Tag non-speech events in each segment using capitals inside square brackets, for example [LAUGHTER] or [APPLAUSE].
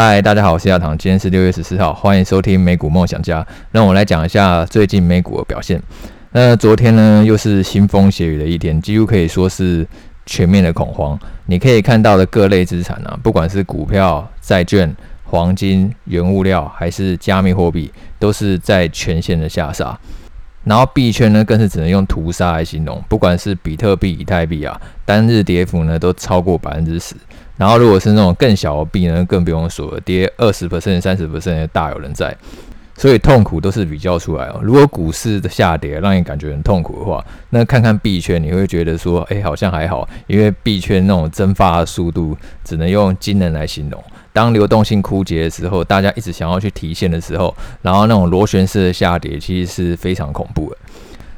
嗨，大家好，我是亚堂，今天是六月十四号，欢迎收听美股梦想家。让我来讲一下最近美股的表现。那昨天呢，又是腥风血雨的一天，几乎可以说是全面的恐慌。你可以看到的各类资产啊，不管是股票、债券、黄金、原物料，还是加密货币，都是在全线的下杀。然后币圈呢，更是只能用屠杀来形容。不管是比特币、以太币啊，单日跌幅呢都超过百分之十。然后，如果是那种更小的币呢，更不用说了，跌二十 percent、三十 percent 大有人在。所以痛苦都是比较出来哦。如果股市的下跌让你感觉很痛苦的话，那看看币圈，你会觉得说，哎，好像还好，因为币圈那种蒸发的速度只能用惊人来形容。当流动性枯竭的时候，大家一直想要去提现的时候，然后那种螺旋式的下跌，其实是非常恐怖的。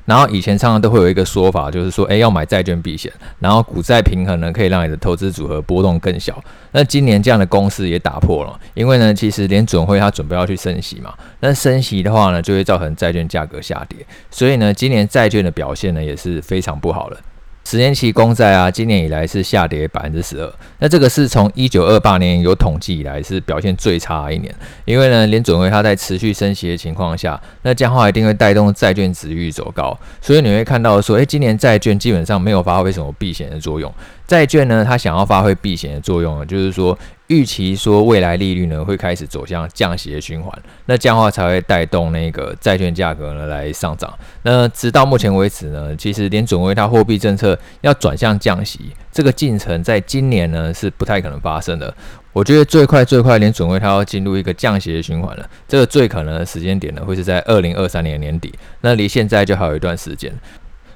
然后以前常常都会有一个说法，就是说，哎，要买债券避险，然后股债平衡呢，可以让你的投资组合波动更小。那今年这样的公式也打破了，因为呢，其实连准会它准备要去升息嘛，那升息的话呢，就会造成债券价格下跌，所以呢，今年债券的表现呢也是非常不好的。十年期公债啊，今年以来是下跌百分之十二。那这个是从一九二八年有统计以来是表现最差的一年。因为呢，联准会它在持续升息的情况下，那这样的话一定会带动债券殖利率走高。所以你会看到说，诶，今年债券基本上没有发挥什么避险的作用。债券呢，它想要发挥避险的作用，就是说。预期说未来利率呢会开始走向降息的循环，那这样的话才会带动那个债券价格呢来上涨。那直到目前为止呢，其实连准会它货币政策要转向降息这个进程，在今年呢是不太可能发生的。我觉得最快最快连准会它要进入一个降息的循环了，这个最可能的时间点呢会是在二零二三年年底，那离现在就还有一段时间。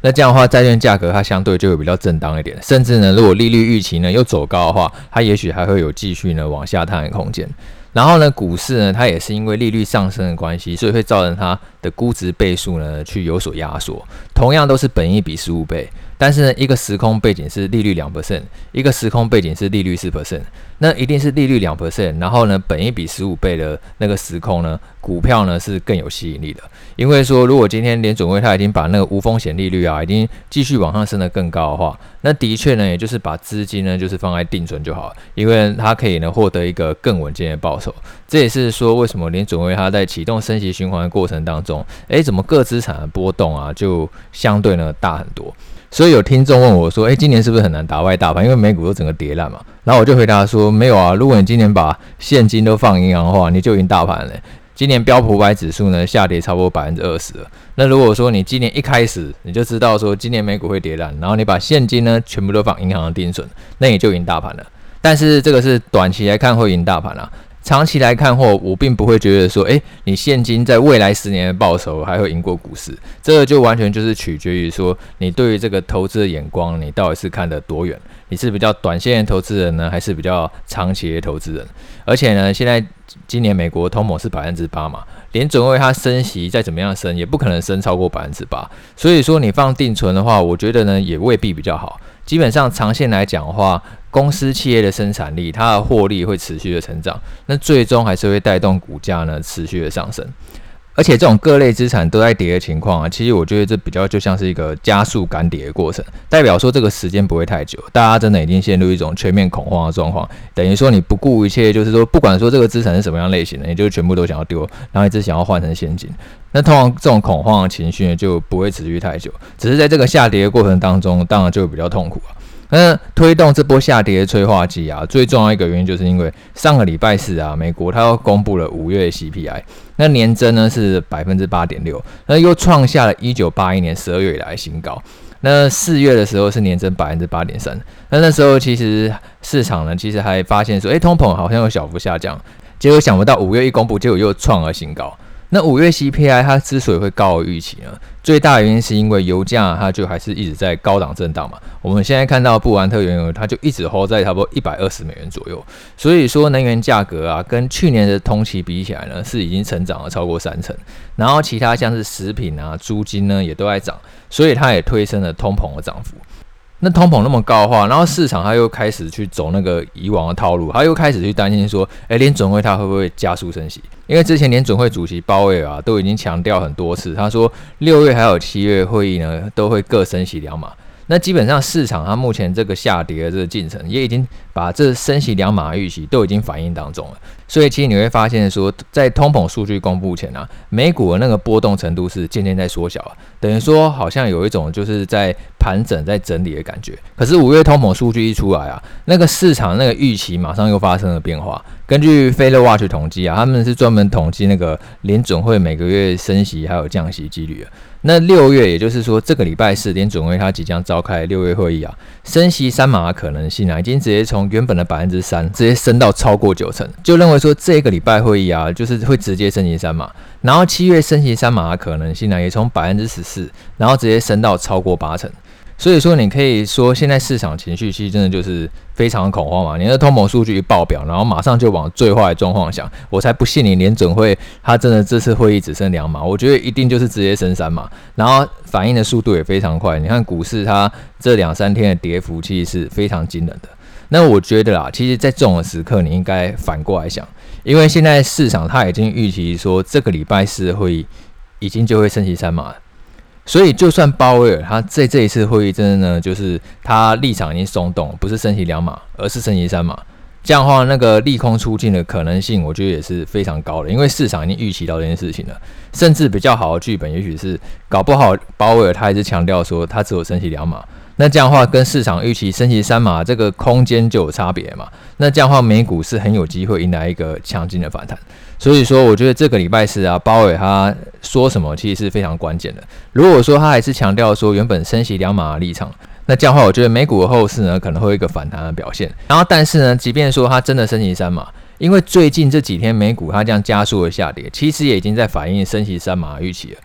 那这样的话，债券价格它相对就会比较正当一点，甚至呢，如果利率预期呢又走高的话，它也许还会有继续呢往下探的空间。然后呢，股市呢，它也是因为利率上升的关系，所以会造成它的估值倍数呢去有所压缩。同样都是本一比十五倍。但是呢，一个时空背景是利率两 percent，一个时空背景是利率四 percent，那一定是利率两 percent，然后呢，本一比十五倍的那个时空呢，股票呢是更有吸引力的。因为说，如果今天联准会它已经把那个无风险利率啊，已经继续往上升得更高的话，那的确呢，也就是把资金呢就是放在定存就好了，因为它可以呢获得一个更稳健的报酬。这也是说，为什么联准会它在启动升息循环的过程当中，诶，怎么各资产的波动啊就相对呢大很多。所以有听众问我说：“诶，今年是不是很难打败大盘？因为美股都整个跌烂嘛。”然后我就回答说：“没有啊，如果你今年把现金都放银行的话，你就赢大盘了。今年标普五百指数呢下跌超过百分之二十了。那如果说你今年一开始你就知道说今年美股会跌烂，然后你把现金呢全部都放银行的定损，那你就赢大盘了。但是这个是短期来看会赢大盘啊。”长期来看，或我并不会觉得说，诶，你现金在未来十年的报酬还会赢过股市，这个就完全就是取决于说，你对于这个投资的眼光，你到底是看得多远？你是比较短线的投资人呢，还是比较长期的投资人？而且呢，现在今年美国通膨是百分之八嘛，联准会它升息再怎么样升，也不可能升超过百分之八，所以说你放定存的话，我觉得呢也未必比较好。基本上长线来讲的话，公司企业的生产力，它的获利会持续的成长，那最终还是会带动股价呢持续的上升。而且这种各类资产都在跌的情况啊，其实我觉得这比较就像是一个加速赶跌的过程，代表说这个时间不会太久，大家真的已经陷入一种全面恐慌的状况，等于说你不顾一切，就是说不管说这个资产是什么样类型的，你就全部都想要丢，然后一直想要换成现金。那通常这种恐慌的情绪呢就不会持续太久，只是在这个下跌的过程当中，当然就比较痛苦啊。那推动这波下跌的催化剂啊，最重要一个原因就是因为上个礼拜四啊，美国它又公布了五月 CPI，那年增呢是百分之八点六，那又创下了一九八一年十二月以来的新高。那四月的时候是年增百分之八点三，那那时候其实市场呢其实还发现说，诶，通膨好像有小幅下降，结果想不到五月一公布，结果又创了新高。那五月 CPI 它之所以会高于预期呢，最大原因是因为油价它就还是一直在高档震荡嘛。我们现在看到布兰特原油它就一直 hold 在差不多一百二十美元左右，所以说能源价格啊跟去年的同期比起来呢，是已经成长了超过三成。然后其他像是食品啊、租金呢也都在涨，所以它也推升了通膨的涨幅。那通膨那么高的话，然后市场它又开始去走那个以往的套路，它又开始去担心说，诶，联准会它会不会加速升息？因为之前联准会主席鲍威尔啊都已经强调很多次，他说六月还有七月会议呢都会各升息两码。那基本上市场它目前这个下跌的这个进程也已经把这升息两码预期都已经反映当中了。所以其实你会发现说，在通膨数据公布前啊，美股的那个波动程度是渐渐在缩小了，等于说好像有一种就是在盘整、在整理的感觉。可是五月通膨数据一出来啊，那个市场那个预期马上又发生了变化。根据 FedWatch 统计啊，他们是专门统计那个联准会每个月升息还有降息几率啊。那六月，也就是说这个礼拜四，联准会它即将召开六月会议啊，升息三码的可能性啊，已经直接从原本的百分之三直接升到超过九成，就认为说这个礼拜会议啊，就是会直接升息三码。然后七月升息三码的可能性呢，也从百分之十四，然后直接升到超过八成。所以说，你可以说现在市场情绪其实真的就是非常恐慌嘛。你的通膨数据一爆表，然后马上就往最坏的状况想，我才不信你联准会他真的这次会议只升两码，我觉得一定就是直接升三码，然后反应的速度也非常快。你看股市它这两三天的跌幅其实是非常惊人的。那我觉得啦，其实在这种时刻你应该反过来想，因为现在市场它已经预期说这个礼拜四会议已经就会升息三码。所以，就算鲍威尔他在这一次会议真的呢，就是他立场已经松动，不是升息两码，而是升息三码。这样的话，那个利空出尽的可能性，我觉得也是非常高的，因为市场已经预期到这件事情了。甚至比较好的剧本，也许是搞不好鲍威尔他还是强调说他只有升息两码。那这样的话，跟市场预期升息三码这个空间就有差别嘛？那这样的话，美股是很有机会迎来一个强劲的反弹。所以说，我觉得这个礼拜四啊，鲍威尔他说什么其实是非常关键的。如果说他还是强调说原本升息两码立场，那这样的话，我觉得美股的后市呢可能会有一个反弹的表现。然后，但是呢，即便说他真的升息三码，因为最近这几天美股它这样加速的下跌，其实也已经在反映升息三码预期了。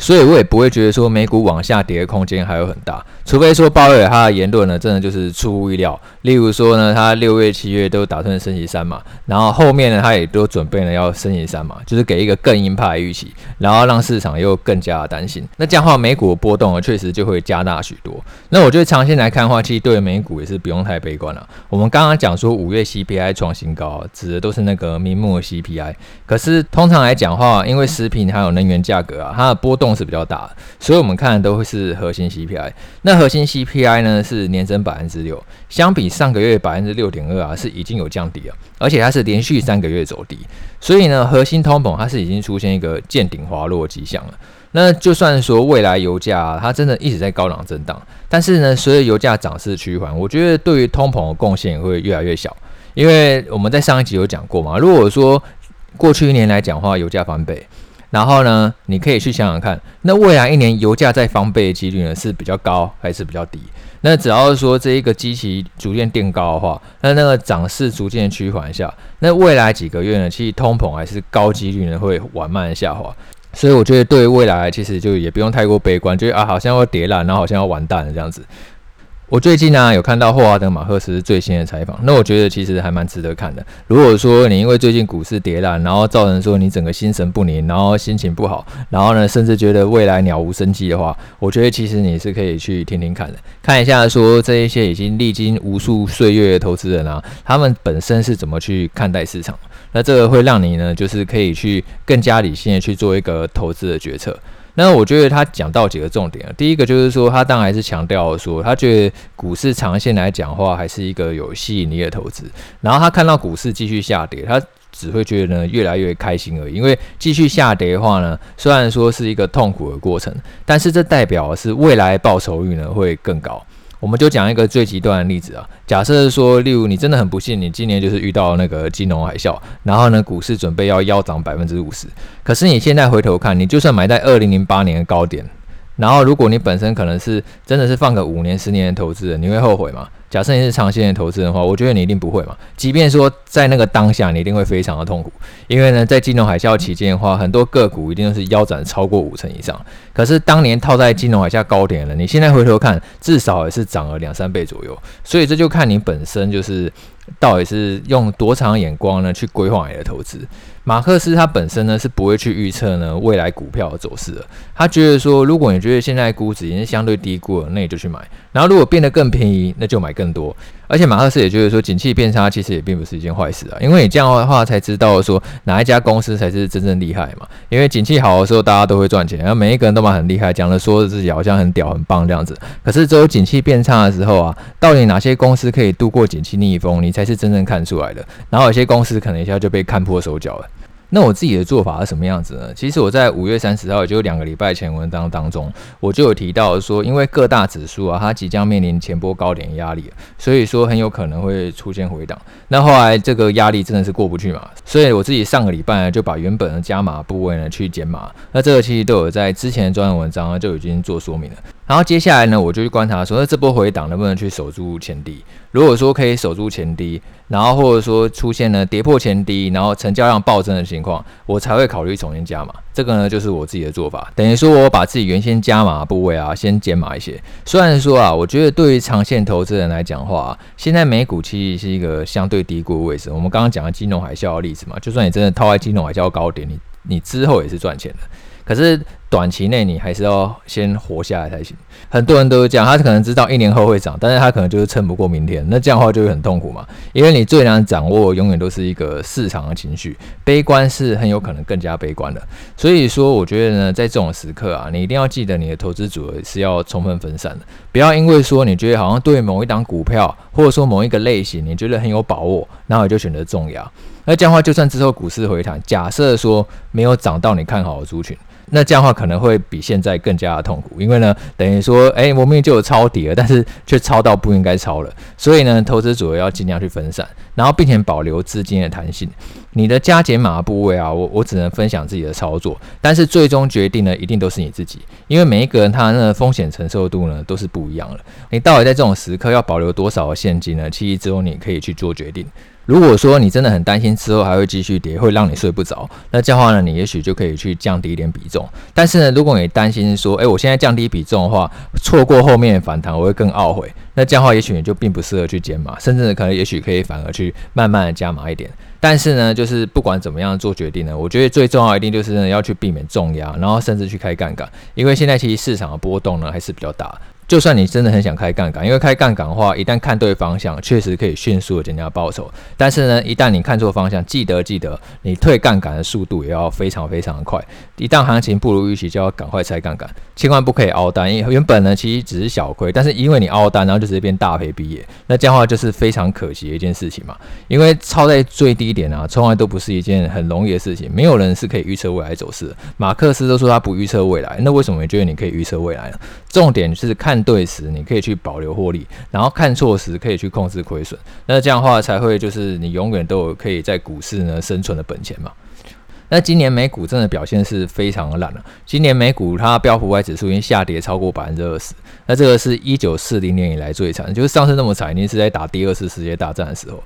所以我也不会觉得说美股往下跌的空间还有很大，除非说鲍威尔他的言论呢真的就是出乎意料，例如说呢他六月、七月都打算升息三嘛，然后后面呢他也都准备了要升息三嘛，就是给一个更鹰派的预期，然后让市场又更加的担心。那这样的话美股的波动呢确实就会加大许多。那我觉得长线来看的话，其实对美股也是不用太悲观了。我们刚刚讲说五月 CPI 创新高，指的都是那个明目的 CPI，可是通常来讲的话，因为食品还有能源价格啊，它的波动动是比较大，所以我们看的都会是核心 CPI。那核心 CPI 呢是年增百分之六，相比上个月百分之六点二啊，是已经有降低了，而且它是连续三个月走低。所以呢，核心通膨它是已经出现一个见顶滑落迹象了。那就算说未来油价，它真的一直在高档震荡，但是呢，随着油价涨势趋缓，我觉得对于通膨的贡献也会越来越小。因为我们在上一集有讲过嘛，如果说过去一年来讲话，油价翻倍。然后呢，你可以去想想看，那未来一年油价再翻倍的几率呢是比较高还是比较低？那只要是说这一个基期逐渐垫高的话，那那个涨势逐渐趋缓下，那未来几个月呢，其实通膨还是高几率呢会缓慢下滑。所以我觉得对未来其实就也不用太过悲观，觉得啊好像要跌烂，然后好像要完蛋了这样子。我最近呢、啊、有看到霍华德马克斯最新的采访，那我觉得其实还蛮值得看的。如果说你因为最近股市跌烂，然后造成说你整个心神不宁，然后心情不好，然后呢甚至觉得未来鸟无生机的话，我觉得其实你是可以去听听看的，看一下说这一些已经历经无数岁月的投资人啊，他们本身是怎么去看待市场，那这个会让你呢就是可以去更加理性的去做一个投资的决策。那我觉得他讲到几个重点，第一个就是说，他当然是强调说，他觉得股市长线来讲的话，还是一个有吸引力的投资。然后他看到股市继续下跌，他只会觉得呢越来越开心而已。因为继续下跌的话呢，虽然说是一个痛苦的过程，但是这代表是未来报酬率呢会更高。我们就讲一个最极端的例子啊，假设说，例如你真的很不幸，你今年就是遇到那个金融海啸，然后呢，股市准备要腰涨百分之五十，可是你现在回头看，你就算买在二零零八年的高点，然后如果你本身可能是真的是放个五年、十年的投资人，你会后悔吗？假设你是长线的投资人的话，我觉得你一定不会嘛。即便说在那个当下，你一定会非常的痛苦，因为呢，在金融海啸期间的话，很多个股一定是腰斩超过五成以上。可是当年套在金融海啸高点了，你现在回头看，至少也是涨了两三倍左右。所以这就看你本身就是。到底是用多长眼光呢去规划你的投资？马克思他本身呢是不会去预测呢未来股票的走势的。他觉得说，如果你觉得现在估值已经相对低估了，那你就去买；然后如果变得更便宜，那就买。更多。而且马克思也觉得说，景气变差其实也并不是一件坏事啊，因为你这样的话才知道说哪一家公司才是真正厉害嘛。因为景气好的时候大家都会赚钱，然后每一个人都蛮很厉害，讲的说自己好像很屌很棒这样子。可是只有景气变差的时候啊，到底哪些公司可以度过景气逆风，你才是真正看出来的。然后有些公司可能一下就被看破手脚了。那我自己的做法是什么样子呢？其实我在五月三十号，也就两个礼拜前文章当中，我就有提到说，因为各大指数啊，它即将面临前波高点压力，所以说很有可能会出现回档。那后来这个压力真的是过不去嘛，所以我自己上个礼拜呢，就把原本的加码部位呢去减码。那这个其实都有在之前专栏文章就已经做说明了。然后接下来呢，我就去观察说，那这波回档能不能去守住前低？如果说可以守住前低，然后或者说出现了跌破前低，然后成交量暴增的情况，我才会考虑重新加码。这个呢，就是我自己的做法，等于说我把自己原先加码部位啊，先减码一些。虽然说啊，我觉得对于长线投资人来讲的话啊，现在美股其实是一个相对低估的位置。我们刚刚讲的金融海啸的例子嘛，就算你真的套在金融海啸高点，你你之后也是赚钱的。可是短期内你还是要先活下来才行。很多人都是这样，他可能知道一年后会涨，但是他可能就是撑不过明天。那这样的话就会很痛苦嘛，因为你最难掌握永远都是一个市场的情绪，悲观是很有可能更加悲观的。所以说，我觉得呢，在这种时刻啊，你一定要记得你的投资组合是要充分分散的，不要因为说你觉得好像对某一档股票或者说某一个类型你觉得很有把握，然后你就选择重压。那这样的话，就算之后股市回弹，假设说没有涨到你看好的族群。那这样的话可能会比现在更加的痛苦，因为呢，等于说，哎、我明明就有抄底了，但是却抄到不应该抄了。所以呢，投资组合要尽量去分散，然后并且保留资金的弹性。你的加减码部位啊，我我只能分享自己的操作，但是最终决定呢，一定都是你自己，因为每一个人他的风险承受度呢都是不一样的。你到底在这种时刻要保留多少的现金呢？其实只有你可以去做决定。如果说你真的很担心之后还会继续跌，会让你睡不着，那这样的话呢，你也许就可以去降低一点比重。但是呢，如果你担心说，诶，我现在降低比重的话，错过后面反弹，我会更懊悔。那这样的话，也许你就并不适合去减码，甚至可能也许可以反而去慢慢的加码一点。但是呢，就是不管怎么样做决定呢，我觉得最重要一定就是呢要去避免重压，然后甚至去开杠杆，因为现在其实市场的波动呢还是比较大。就算你真的很想开杠杆，因为开杠杆的话，一旦看对方向，确实可以迅速的增加报酬。但是呢，一旦你看错方向，记得记得，你退杠杆的速度也要非常非常的快。一旦行情不如预期，就要赶快拆杠杆，千万不可以凹单。因为原本呢，其实只是小亏，但是因为你凹单，然后就直接变大赔毕业，那这样的话就是非常可惜的一件事情嘛。因为抄在最低点啊，从来都不是一件很容易的事情。没有人是可以预测未来走势的。马克思都说他不预测未来，那为什么你觉得你可以预测未来呢？重点是看 [LAUGHS] 对时，你可以去保留获利，然后看错时可以去控制亏损。那这样的话才会就是你永远都有可以在股市呢生存的本钱嘛。那今年美股真的表现是非常的烂了。今年美股它标普五百指数已经下跌超过百分之二十，那这个是一九四零年以来最惨，就是上次那么惨，一定是在打第二次世界大战的时候。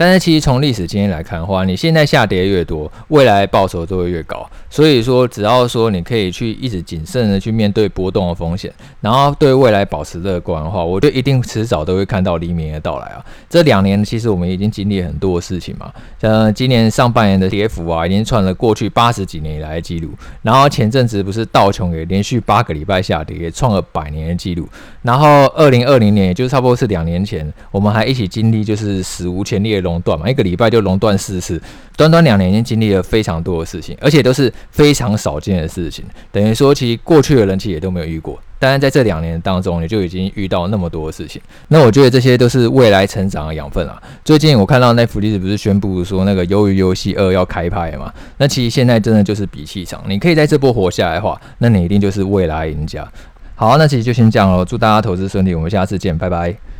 但是其实从历史经验来看的话，你现在下跌越多，未来报酬都会越高。所以说，只要说你可以去一直谨慎的去面对波动的风险，然后对未来保持乐观的话，我觉得一定迟早都会看到黎明的到来啊。这两年其实我们已经经历很多的事情嘛，像今年上半年的跌幅啊，已经创了过去八十几年以来的记录。然后前阵子不是道琼也连续八个礼拜下跌，也创了百年的记录。然后二零二零年，也就是差不多是两年前，我们还一起经历就是史无前例的熔断嘛，一个礼拜就熔断四次，短短两年已经经历了非常多的事情，而且都是非常少见的事情。等于说，其实过去的人其实也都没有遇过，当然在这两年当中，你就已经遇到那么多的事情。那我觉得这些都是未来成长的养分啊。最近我看到 Netflix 不是宣布说那个《鱿鱼游戏二》要开拍嘛？那其实现在真的就是比气场，你可以在这波活下来的话，那你一定就是未来赢家。好，那其实就先这样喽，祝大家投资顺利，我们下次见，拜拜。